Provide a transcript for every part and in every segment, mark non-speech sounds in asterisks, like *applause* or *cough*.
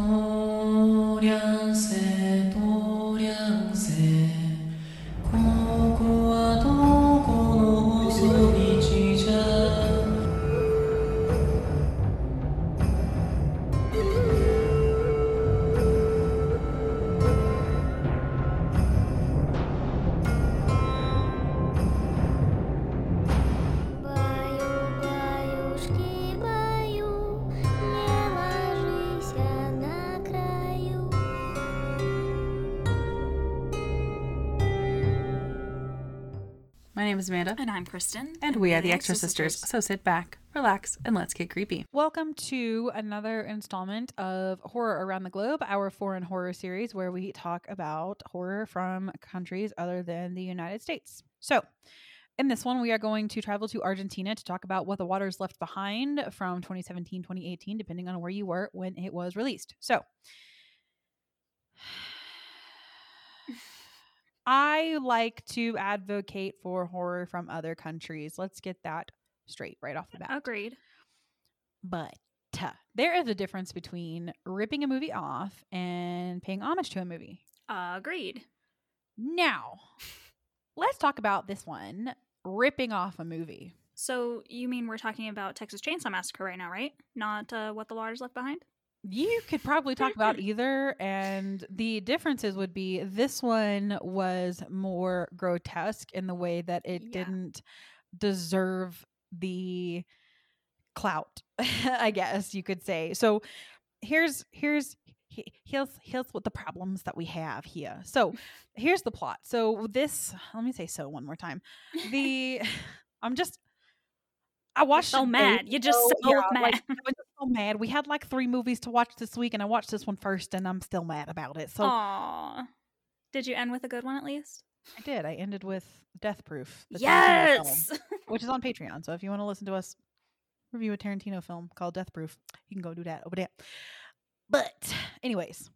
victorias. Name is Amanda, And I'm Kristen. and we are the Extra Sisters. So sit back, relax, and let's get creepy. Welcome to another installment of Horror Around the Globe, our foreign horror series where we talk about horror from countries other than the United States. So, in this one, we are going to travel to Argentina to talk about what the waters left behind from 2017, 2018, depending on where you were when it was released. So, I like to advocate for horror from other countries. Let's get that straight right off the bat. Agreed. But uh, there is a difference between ripping a movie off and paying homage to a movie. Agreed. Now, let's talk about this one ripping off a movie. So you mean we're talking about Texas Chainsaw Massacre right now, right? Not uh, What the Waters Left Behind? You could probably talk about either, and the differences would be this one was more grotesque in the way that it Yeah. didn't deserve the clout, *laughs* I guess you could say. So here's here's he- here's here's what the problems that we have here. So here's the plot. So this let me say so one more time. *laughs* The *sighs* I'm just I watched so mad. days You just so Yeah, mad. So mad. We had like three movies to watch this week, and I watched this one first, and I'm still mad about it. So Aw. Did you end with a good one at least? I did. I ended with Death Proof, Tarantino film, yes. which is on Patreon. So if you want to listen to us review a Tarantino film called Death Proof, you can go do that over there. But, anyways,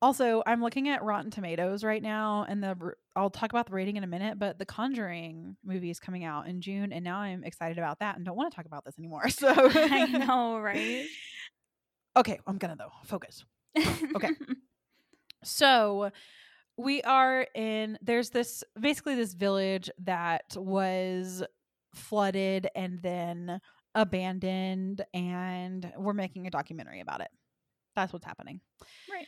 also I'm looking at Rotten Tomatoes right now, and the I'll talk about the rating in a minute. But The Conjuring movie is coming out in June, and now I'm excited about that, and don't want to talk about this anymore. *laughs* So I know, right? *laughs* Okay, I'm gonna though focus. Okay. *laughs* So we are in there's this basically this village that was flooded and then abandoned and we're making a documentary about it. That's what's happening. Right.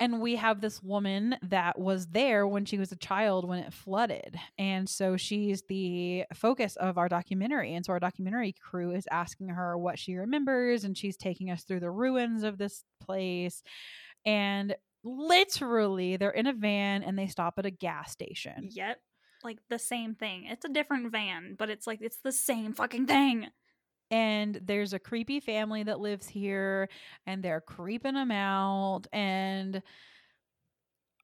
And we have this woman that was there when she was a child when it flooded. And so she's the focus of our documentary. And so our documentary crew is asking her what she remembers and she's taking us through the ruins of this place. And literally, they're in a van and they stop at a gas station. Yep. Like the same thing. It's a different van, but it's like it's the same fucking thing. And there's a creepy family that lives here and they're creeping them out and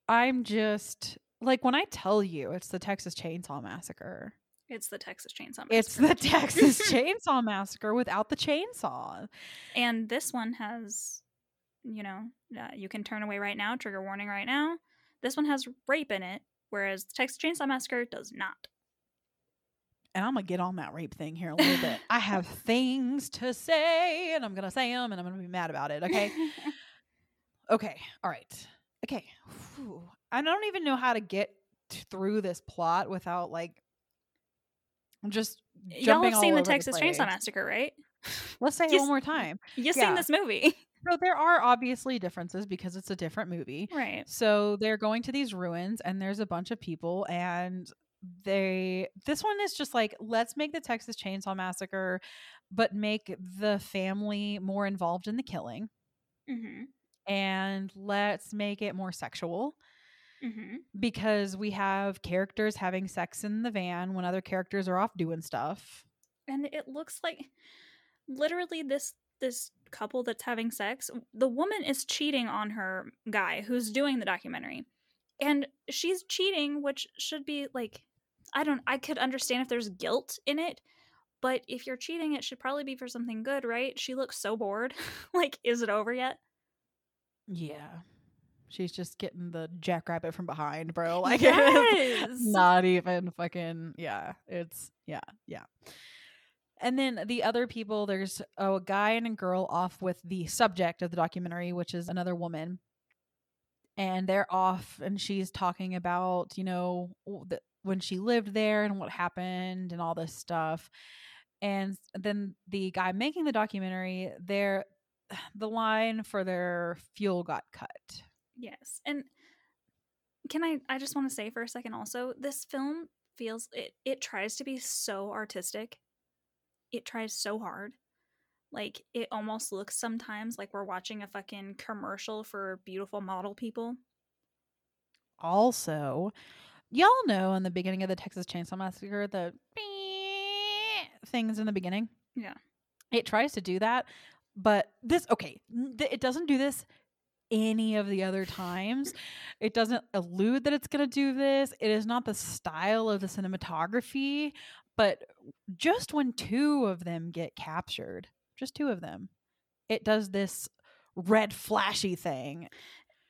i'm just like when i tell you it's the texas chainsaw massacre It's the Texas Chainsaw Massacre. it's the *laughs* texas *laughs* chainsaw massacre without the chainsaw And this one has, you know, uh, you can turn away right now, trigger warning right now. This one has rape in it, whereas the Texas Chainsaw Massacre does not. And i'm gonna get on that rape thing here a little bit i have *laughs* things to say and i'm gonna say them and i'm gonna be mad about it okay *laughs* okay all right okay Whew. i don't even know how to get through this plot without like just y'all have all seen the Texas place. Chainsaw Massacre, right? *sighs* let's say it Yes. one more time You've Yeah. seen this movie. so there are obviously differences because it's a different movie right. so they're going to these ruins and there's a bunch of people and they this one is just like let's make the Texas Chainsaw Massacre but make the family more involved in the killing hmm and let's make it more sexual hmm because we have characters having sex in the van when other characters are off doing stuff. And it looks like literally this this couple that's having sex, the woman is cheating on her guy who's doing the documentary. And she's cheating, which should be like I don't I could understand if there's guilt in it, but if you're cheating, it should probably be for something good, right? She looks so bored. *laughs* like, is it over yet? Yeah. She's just getting the jackrabbit from behind, bro. *laughs* *laughs* Like Yes. not even fucking yeah. It's yeah, yeah. And then the other people, there's a guy and a girl off with the subject of the documentary, which is another woman. And they're off, and she's talking about, you know, the, when she lived there and what happened and all this stuff. And then the guy making the documentary, their *sighs* the line for their fuel got cut. Yes. And can I I just want to say for a second also, this film feels it it tries to be so artistic. It tries so hard. Like it almost looks sometimes like we're watching a fucking commercial for beautiful model people. Also, y'all know in the beginning of the Texas Chainsaw Massacre, the things in the beginning. Yeah. It tries to do that, but this okay, th- it doesn't do this any of the other times. It doesn't allude that it's going to do this. It is not the style of the cinematography, but just when two of them get captured, just two of them, it does this red flashy thing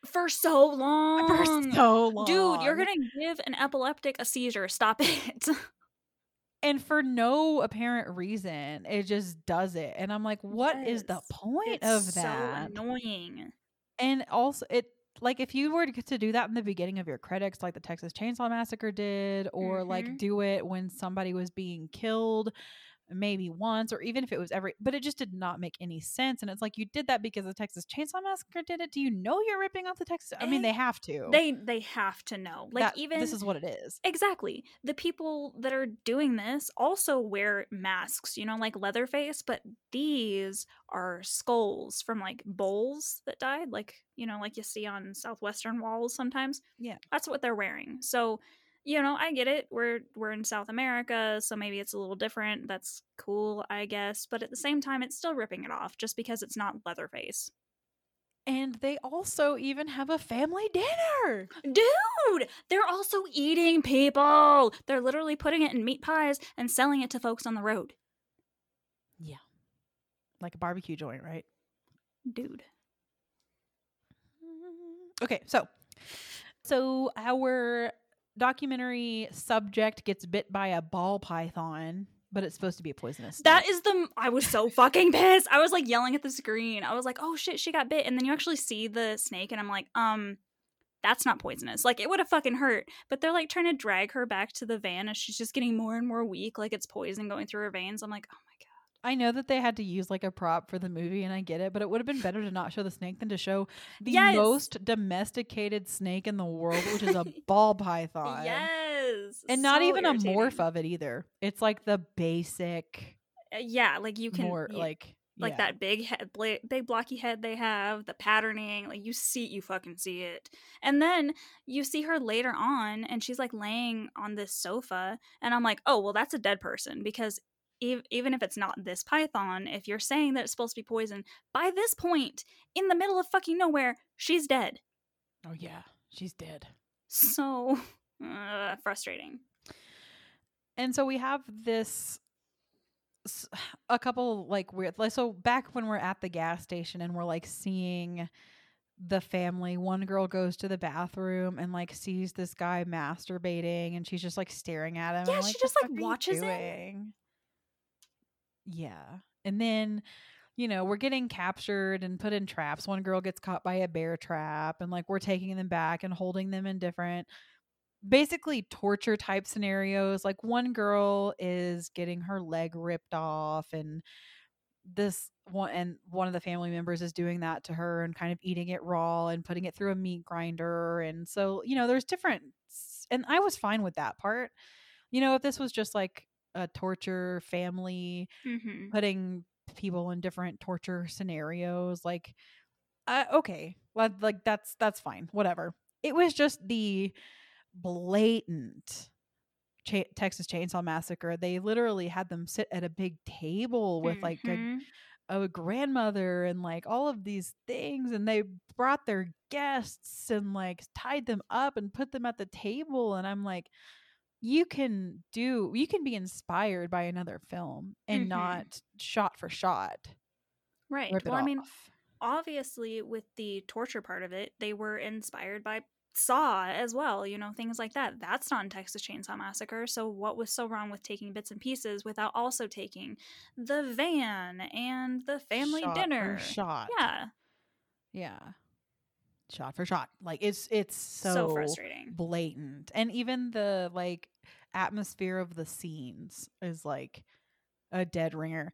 For so *laughs* long. for so long. Dude, you're gonna give an epileptic a seizure. Stop it. *laughs* and for no apparent reason, it just does it. And I'm like, what is the point it's of so that? annoying. and also it like if you were to, to do that in the beginning of your credits like the texas chainsaw massacre did or Mhm. like do it when somebody was being killed maybe once or even if it was every but it just did not make any sense and it's like you did that because the texas chainsaw massacre did it do you know you're ripping off the texas i mean Eh, they have to They they have to know. Like That- even this is what it is Exactly. The people that are doing this also wear masks, you know, like Leatherface, but these are skulls from like bulls that died, like, you know, like you see on southwestern walls sometimes. Yeah. That's what they're wearing. So, you know, I get it. We're we're in South America, so maybe it's a little different. That's cool, I guess, but at the same time it's still ripping it off just because it's not Leatherface. and they also even have a family dinner Dude, they're also eating people. They're literally putting it in meat pies and selling it to folks on the road. Yeah. Like a barbecue joint right Dude. Mm, okay, so so our documentary subject gets bit by a ball python, but it's supposed to be a poisonous. That snake. is the. I was so fucking *laughs* pissed. I was like yelling at the screen. I was like, oh shit, she got bit. And then you actually see the snake, and I'm like, um, that's not poisonous. Like, it would have fucking hurt. But they're like trying to drag her back to the van and she's just getting more and more weak, like it's poison going through her veins. I'm like, oh. I know that they had to use like a prop for the movie, and I get it, but it would have been better to not show the snake than to show the Yes. most domesticated snake in the world, which is a *laughs* ball python. Yes. And not so even a morph of it either. It's like the basic, Uh, yeah, like you can more you- like like yeah. that big head, bla- big blocky head they have, the patterning, like you see, you fucking see it. And then you see her later on, and she's like laying on this sofa, and I'm like, oh well, that's a dead person because ev- even if it's not this python, if you're saying that it's supposed to be poison, by this point, in the middle of fucking nowhere, she's dead. Oh yeah, she's dead. So *laughs* uh, frustrating. and so we have this *sighs* a couple like weird like so back when we're at the gas station and we're like seeing the family one girl goes to the bathroom and like sees this guy masturbating and she's just like staring at him Yeah, and, she just, like, watches doing?" Yeah and then you know we're getting captured and put in traps one girl gets caught by a bear trap and like we're taking them back and holding them in different basically torture type scenarios like one girl is getting her leg ripped off and this one and one of the family members is doing that to her and kind of eating it raw and putting it through a meat grinder and so you know there's different and i was fine with that part. You know if this was just like a torture family hmm putting people in different torture scenarios like uh, okay like, like that's that's fine whatever it was just the blatant cha- texas chainsaw massacre they literally had them sit at a big table with like a, Mhm. a grandmother and like all of these things and they brought their guests and like tied them up and put them at the table and i'm like you can do you can be inspired by another film and Mhm. not shot for shot right. Well, I mean, obviously with the torture part of it they were inspired by Saw as well, you know, things like that. That's not in Texas Chainsaw Massacre. So what was so wrong with taking bits and pieces without also taking the van and the family Shot dinner? shot. Yeah, Yeah. Shot for shot. Like it's it's so, so, frustrating. blatant. And even the like atmosphere of the scenes is like a dead ringer.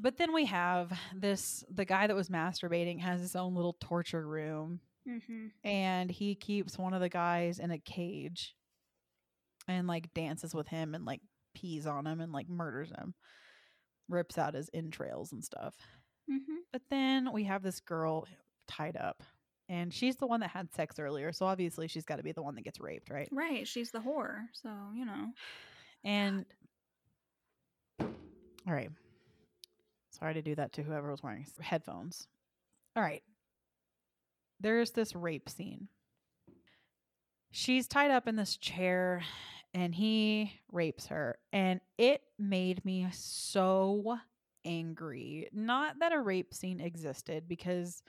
But then we have this the guy that was masturbating has his own little torture room hmm and he keeps one of the guys in a cage and like dances with him and like pees on him and like murders him. Rips out his entrails and stuff. hmm But then we have this girl tied up, and she's the one that had sex earlier. So obviously she's got to be the one that gets raped, right? Right, she's the whore, so you know. *sighs* And all right, sorry to do that to whoever was wearing headphones. All right, there's this rape scene. She's tied up in this chair, and he rapes her, and it made me so angry. Not that a rape scene existed because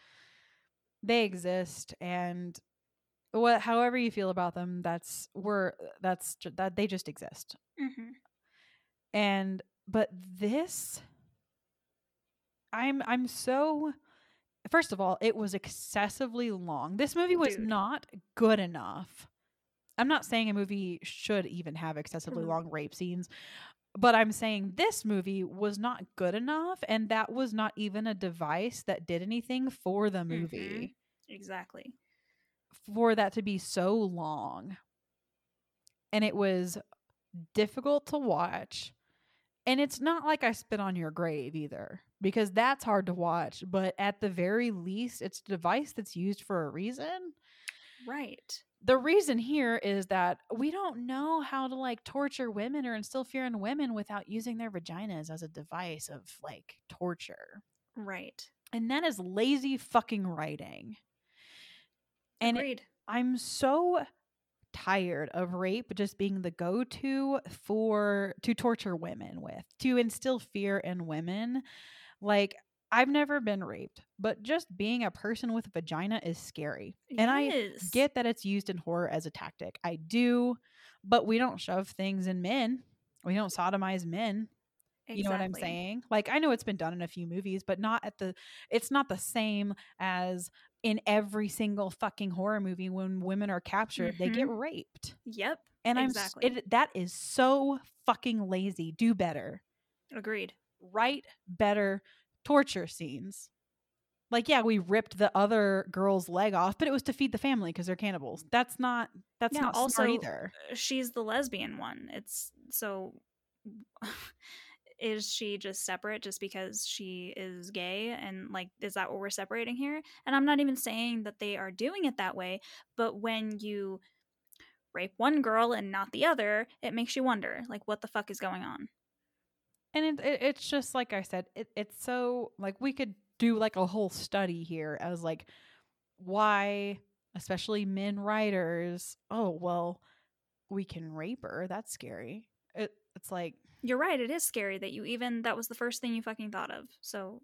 they exist and what however you feel about them that's we're that's that they just exist hmm and but this i'm i'm so first of all it was excessively long this movie was Dude. not good enough i'm not saying a movie should even have excessively Mhm. long rape scenes but i'm saying this movie was not good enough and that was not even a device that did anything for the movie mm-hmm. Exactly. for that to be so long. And it was difficult to watch. And it's not like I spit on your grave either, because that's hard to watch. But at the very least, it's a device that's used for a reason. Right. The reason here is that we don't know how to like torture women or instill fear in women without using their vaginas as a device of like torture. Right. And that is lazy fucking writing. And it-. I'm so tired of rape just being the go-to for to torture women with, to instill fear in women. Like I've never been raped, but just being a person with a vagina is scary. And I get that it's used in horror as a tactic. I do, but we don't shove things in men. We don't sodomize men. You know what I'm saying? Like I know it's been done in a few movies, but not at the it's not the same as in every single fucking horror movie when women are captured, they get mm-hmm. raped. Yep. And I'm Exactly. it, that is so fucking lazy. Do better. Agreed. Write better torture scenes. Like yeah, we ripped the other girl's leg off, but it was to feed the family because they're cannibals. That's not that's Yeah, not smart also, either. Uh, She's the lesbian one. It's so. *laughs* Is she just separate just because she is gay? And like, is that what we're separating here? And I'm not even saying that they are doing it that way, but when you rape one girl and not the other, it makes you wonder, like, what the fuck is going on? And it, it, it's just like i said it, it's so like we could do like a whole study here as like why especially men writers oh well we can rape her that's scary it, it's like You're right. It is scary that you even that was the first thing you fucking thought of. So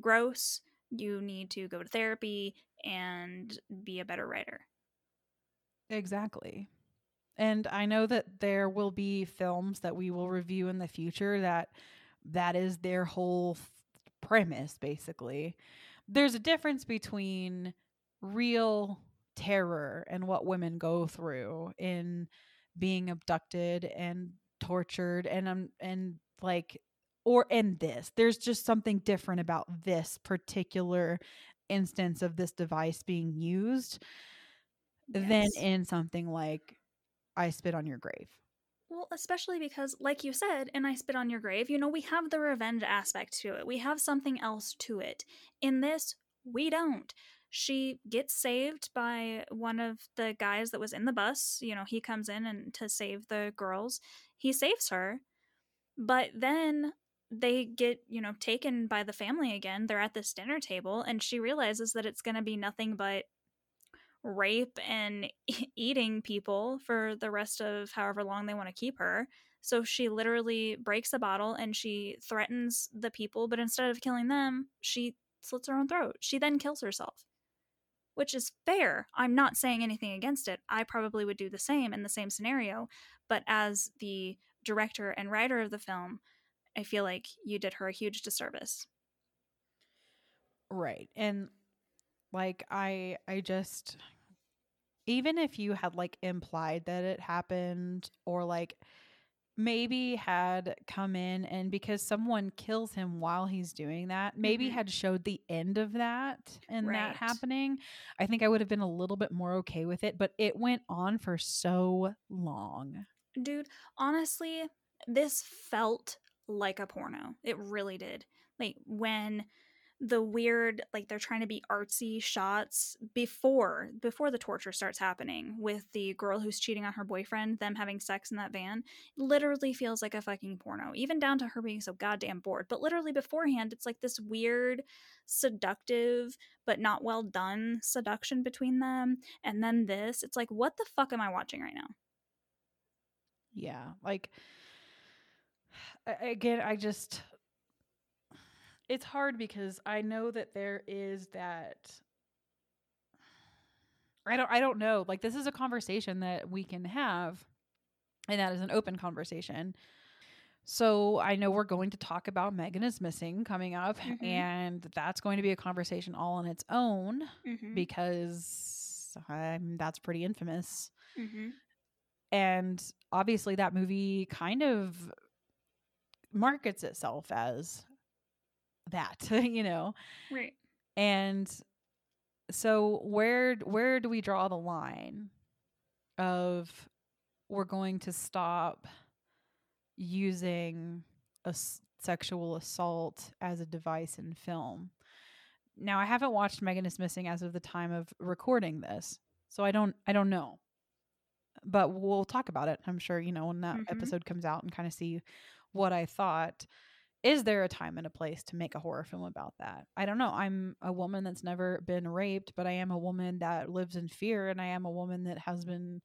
gross. You need to go to therapy and be a better writer. exactly and i know that there will be films that we will review in the future that that is their whole f- premise basically. There's a difference between real terror and what women go through in being abducted and tortured and um and like or in this. There's just something different about this particular instance of this device being used than in something like I spit on your grave. Well, especially because, like you said, and I spit on your grave, you know, we have the revenge aspect to it. We have something else to it. In this, we don't. She gets saved by one of the guys that was in the bus. You know, he comes in and to save the girls. He saves her, but then they get, you know, taken by the family again. They're at this dinner table, and she realizes that it's going to be nothing but rape and *laughs* eating people for the rest of however long they want to keep her. So she literally breaks a bottle and she threatens the people, but instead of killing them, she slits her own throat. She then kills herself. which is fair. I'm not saying anything against it. I probably would do the same in the same scenario. But as the director and writer of the film, I feel like you did her a huge disservice. Right. And like I I just even if you had like implied that it happened or like maybe had come in and because someone kills him while he's doing that, maybe Mhm. had showed the end of that and Right. that happening, I think I would have been a little bit more okay with it, but it went on for so long. Dude, honestly, this felt like a porno. It really did. Like when the weird like they're trying to be artsy shots before before the torture starts happening with the girl who's cheating on her boyfriend them having sex in that van literally feels like a fucking porno even down to her being so goddamn bored. But literally beforehand it's like this weird seductive but not well done seduction between them and then this. It's like what the fuck am i watching right now? Yeah, like *sighs* again, I just it's hard because I know that there is that I don't I don't know. Like this is a conversation that we can have and that is an open conversation. So I know we're going to talk about Megan is missing coming up Mhm. and that's going to be a conversation all on its own mm-hmm. because um, that's pretty infamous mm-hmm. and obviously that movie kind of markets itself as that *laughs* you know? Right. And so where where do we draw the line of we're going to stop using a s- sexual assault as a device in film? Now i haven't watched megan is missing as of the time of recording this so i don't i don't know. But we'll talk about it i'm sure you know when that Mhm. episode comes out and kind of see what i thought is there a time and a place to make a horror film about that i don't know i'm a woman that's never been raped but i am a woman that lives in fear and i am a woman that has been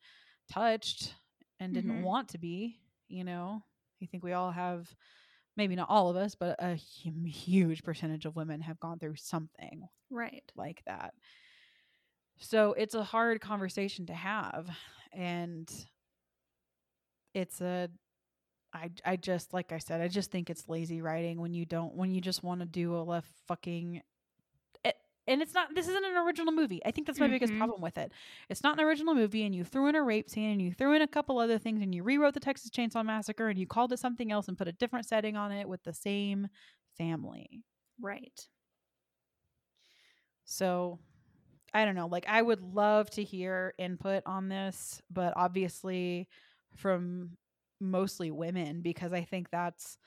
touched and didn't Mhm. want to be you know i think we all have maybe not all of us but a huge percentage of women have gone through something right like that. So it's a hard conversation to have and it's a I I just like I said I just think it's lazy writing when you don't when you just want to do a left fucking and it's not this isn't an original movie. I think that's my biggest Mhm. problem with it. It's not an original movie and you threw in a rape scene and you threw in a couple other things and you rewrote the Texas Chainsaw Massacre and you called it something else and put a different setting on it with the same family. right So I don't know. Like I would love to hear input on this, but obviously from mostly women because I think that's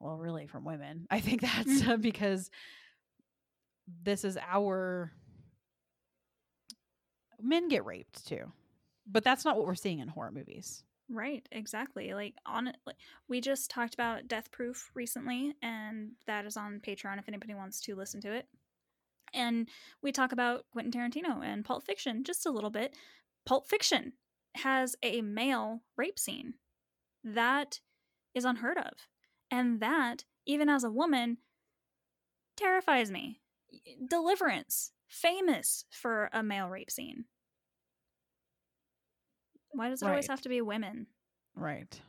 well, really from women. I think *laughs* that's uh, because this is our men get raped too. But that's not what we're seeing in horror movies. Right, exactly. Like on we just talked about Death Proof recently, and that is on Patreon if anybody wants to listen to it. And we talk about Quentin Tarantino and Pulp Fiction just a little bit. Pulp Fiction has a male rape scene that is unheard of, and that even as a woman terrifies me. Deliverance, famous for a male rape scene. Why does it always have to be women? Right.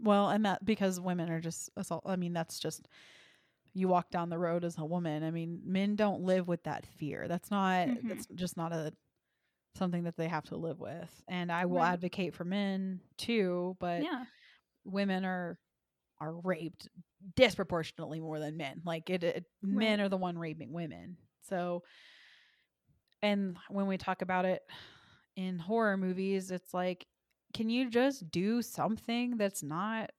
Well, and that because women are just assault. I mean, that's just you walk down the road as a woman. I mean, men don't live with that fear. That's not. Mhm. That's just not a something that they have to live with. And I will Right. advocate for men too, but yeah. women are are raped disproportionately more than men. Like it, it men Right. are the one raping women. So and when we talk about it in horror movies, it's like can you just do something that's not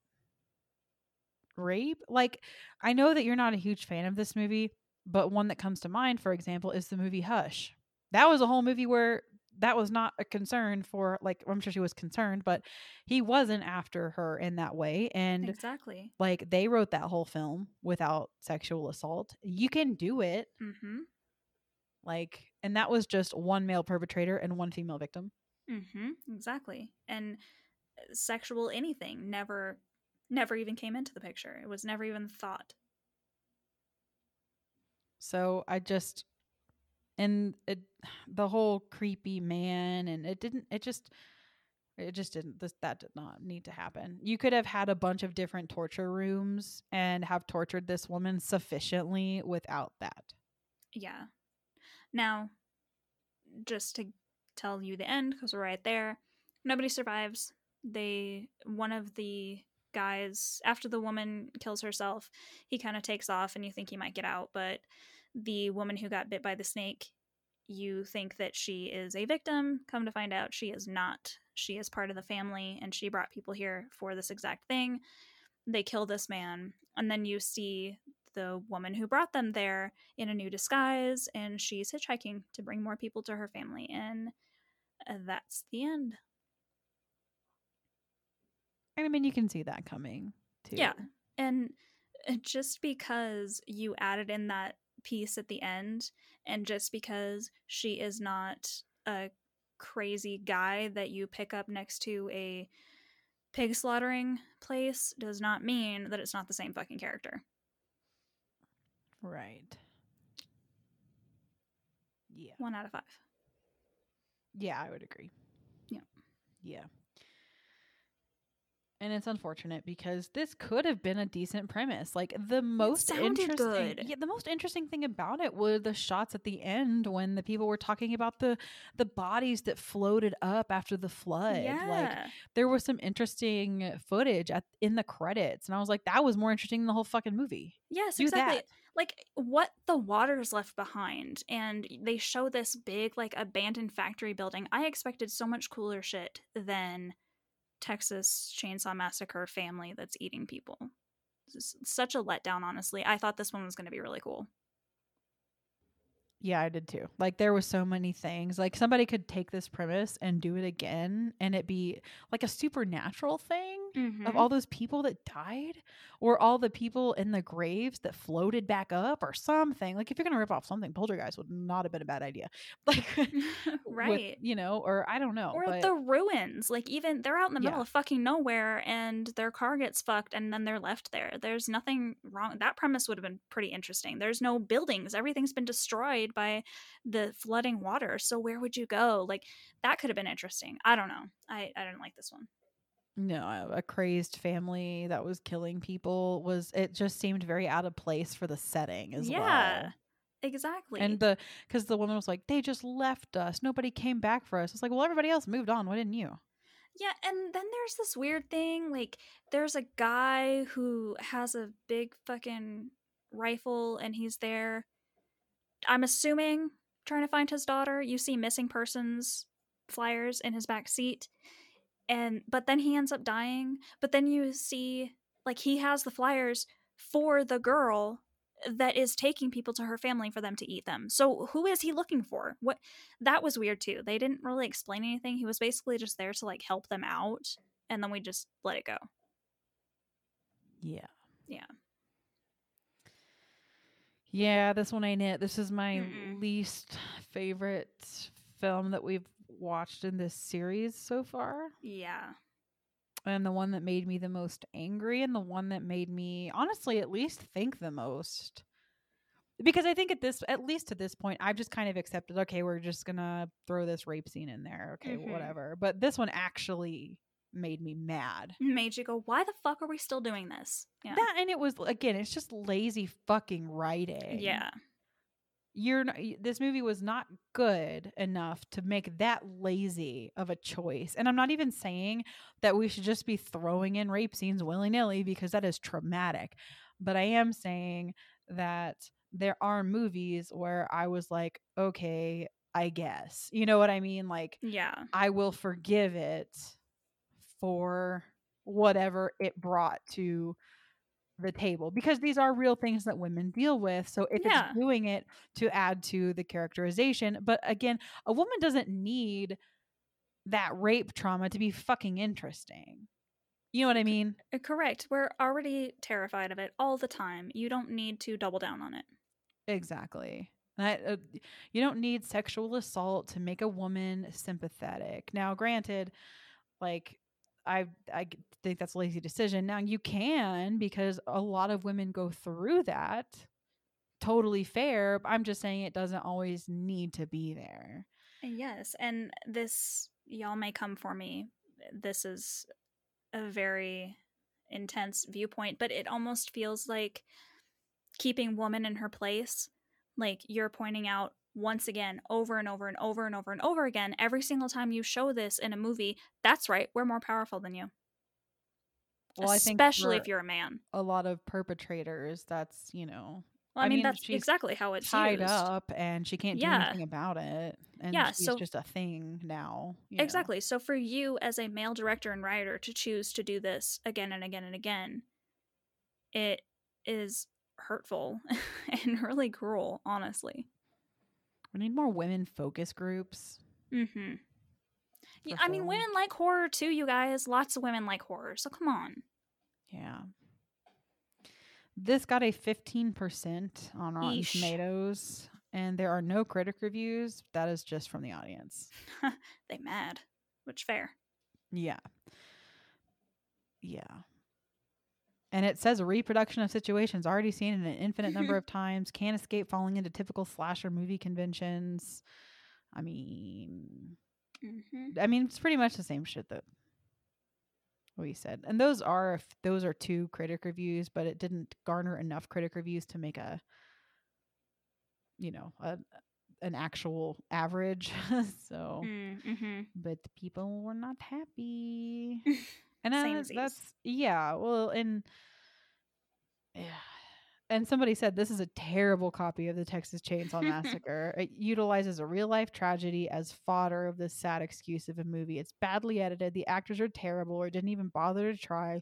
rape? Like I know that you're not a huge fan of this movie, but one that comes to mind for example is the movie Hush. That was a whole movie where that was not a concern for like I'm sure she was concerned, but he wasn't after her in that way and Exactly. like they wrote that whole film without sexual assault. You can do it. Mm-hmm. Like and that was just one male perpetrator and one female victim. Mm-hmm. Exactly. And uh, sexual anything never never even came into the picture. It was never even thought. So I just and it the whole creepy man and it didn't it just it just didn't this that did not need to happen you could have had a bunch of different torture rooms and have tortured this woman sufficiently without that Yeah. Now, just to tell you the end, because we're right there, nobody survives. They, one of the guys, after the woman kills herself, he kind of takes off and you think he might get out, but the woman who got bit by the snake, you think that she is a victim. Come to find out, she is not. She is part of the family and she brought people here for this exact thing. They kill this man, and then you see the woman who brought them there in a new disguise and she's hitchhiking to bring more people to her family and uh, that's the end i mean you can see that coming too yeah and uh, just because you added in that piece at the end and just because she is not a crazy guy that you pick up next to a pig slaughtering place does not mean that it's not the same fucking character. Right. Yeah. One out of five. Yeah i would agree. Yeah. yeah and it's unfortunate because this could have been a decent premise. Like the most interesting, good. yeah, the most interesting thing about it were the shots at the end when the people were talking about the the bodies that floated up after the flood. Yeah. Like there was some interesting footage at in the credits, and I was like, that was more interesting than the whole fucking movie. Yes, Do exactly. that. Like what the waters left behind, and they show this big, like abandoned factory building. I expected so much cooler shit than Texas Chainsaw Massacre family that's eating people. Such a letdown, honestly. I thought this one was going to be really cool. Yeah, I did too. Like there was so many things. Like somebody could take this premise and do it again and it be like a supernatural thing Mm-hmm. of all those people that died or all the people in the graves that floated back up or something. Like if you're going to rip off something, Poltergeist would not have been a bad idea. *laughs* Like *laughs* with, right. you know, or I don't know. or but the ruins. Like even they're out in the middle Yeah. of fucking nowhere and their car gets fucked and then they're left there. There's nothing wrong. That premise would have been pretty interesting. There's no buildings. Everything's been destroyed by the flooding water. So where would you go? Like that could have been interesting. I don't know. I I didn't like this one. No, a- a crazed family that was killing people was it just seemed very out of place for the setting as Yeah. well. Yeah. Exactly. And the because the woman was like, they just left us. Nobody came back for us. It's like, well, everybody else moved on. Why didn't you? Yeah, and then there's this weird thing like there's a guy who has a big fucking rifle and he's there I'm assuming trying to find his daughter. You see missing persons flyers in his back seat. And but then he ends up dying, but then you see like he has the flyers for the girl that is taking people to her family for them to eat them. So who is he looking for? What that was weird too. They didn't really explain anything. He was basically just there to like help them out and then we just let it go. Yeah. Yeah. Yeah, this one ain't it. This is my Mm-mm. least favorite film that we've watched in this series so far. Yeah. And the one that made me the most angry and the one that made me honestly at least think the most. Because I think at this at least to this point, I've just kind of accepted, okay, we're just gonna throw this rape scene in there. Okay, Mhm. whatever. But this one actually made me mad. Made you go, why the fuck are we still doing this? Yeah. That and it was again, it's just lazy fucking writing. yeah. You're not, this movie was not good enough to make that lazy of a choice. And I'm not even saying that we should just be throwing in rape scenes willy-nilly because that is traumatic. But I am saying that there are movies where I was like, okay, I guess. You know what I mean? Like Yeah. I will forgive it for whatever it brought to the table because these are real things that women deal with. So if Yeah. it's doing it to add to the characterization, but again, a woman doesn't need that rape trauma to be fucking interesting. You know what I mean? Uh, Correct. We're already terrified of it all the time. You don't need to double down on it. Exactly. I, uh, you don't need sexual assault to make a woman sympathetic. Now, granted, like I I think that's a lazy decision. Now you can because a lot of women go through that, totally fair. I'm just saying it doesn't always need to be there. Uh, yes, and this y'all may come for me. This is a very intense viewpoint, but it almost feels like keeping woman in her place. Like you're pointing out once again, over and over and over and over and over again, every single time you show this in a movie, that's right, we're more powerful than you. Well, I think Especially if you're a man. a lot of perpetrators, that's you know Well, I, I mean, mean, that's exactly how it's tied used. up and she can't do Yeah. anything about it. And Yeah, she's so- just a thing now. you know. Exactly. So for you as a male director and writer to choose to do this again and again and again, it is hurtful *laughs* and really cruel, honestly. We need more women focus groups. Mm-hmm. for I mean, women like horror too, you guys. Lots of women like horror, so come on. Yeah. This got a 15% on Rotten Yeesh. Tomatoes, and there are no critic reviews. That is just from the audience. *laughs* They mad, which fair. Yeah. Yeah. And it says reproduction of situations already seen in an infinite number of *laughs* times, can't escape falling into typical slasher movie conventions. I mean, Mm-hmm. I mean, it's pretty much the same shit that we said. And those are those are two critic reviews, but it didn't garner enough critic reviews to make a you know, a, an actual average. *laughs* so, Mm-hmm. but the people were not happy. *laughs* And uh, Samesies. that's yeah, well, and yeah. And somebody said this is a terrible copy of the Texas Chainsaw *laughs* Massacre. it utilizes a real life tragedy as fodder of this sad excuse of a movie. It's badly edited. The actors are terrible or didn't even bother to try.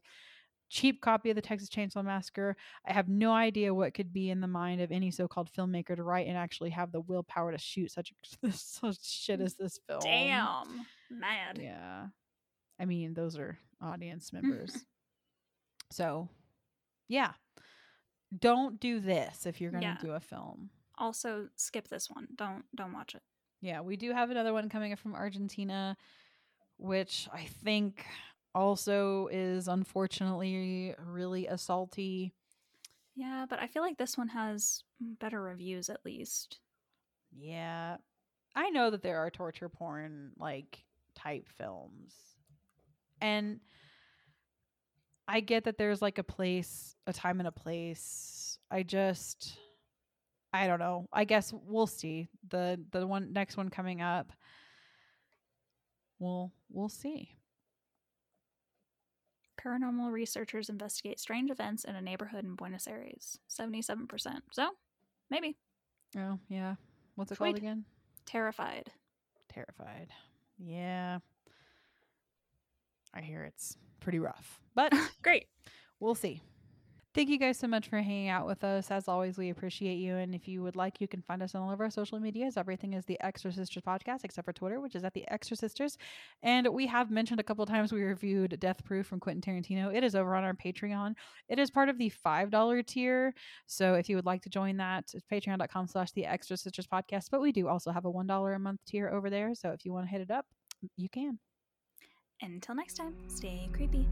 Cheap copy of the Texas Chainsaw Massacre. I have no idea what could be in the mind of any so-called filmmaker to write and actually have the willpower to shoot such *laughs* such shit as this film. Damn. Mad. Yeah. I mean, those are audience mm-hmm. members. so, yeah. Don't do this if you're going to Yeah. do a film. Also, skip this one. Don't don't watch it. Yeah, we do have another one coming from Argentina, which I think also is unfortunately really assaulty. Yeah, but I feel like this one has better reviews at least. Yeah. I know that there are torture porn like type films. And I get that there's like a place, a time and a place. I just I don't know. I guess we'll see. The the one next one coming up. We'll we'll see. Paranormal researchers investigate strange events in a neighborhood in Buenos Aires. 77%. So, maybe. Oh, yeah. What's it called again? Terrified. Terrified. Yeah. I hear it's pretty rough. But *laughs* Great. we'll see. Thank you guys so much for hanging out with us. As always, we appreciate you. And if you would like, you can find us on all of our social medias. Everything is the Extra Sisters podcast, except for Twitter, which is at the Extra Sisters. And we have mentioned a couple times we reviewed Death Proof from Quentin Tarantino. It is over on our Patreon. It is part of the $5 tier. So if you would like to join that, it's patreon.com slash the Extra Sisters podcast. But we do also have a $1 a month tier over there. So if you want to hit it up, you can. Until next time, stay creepy.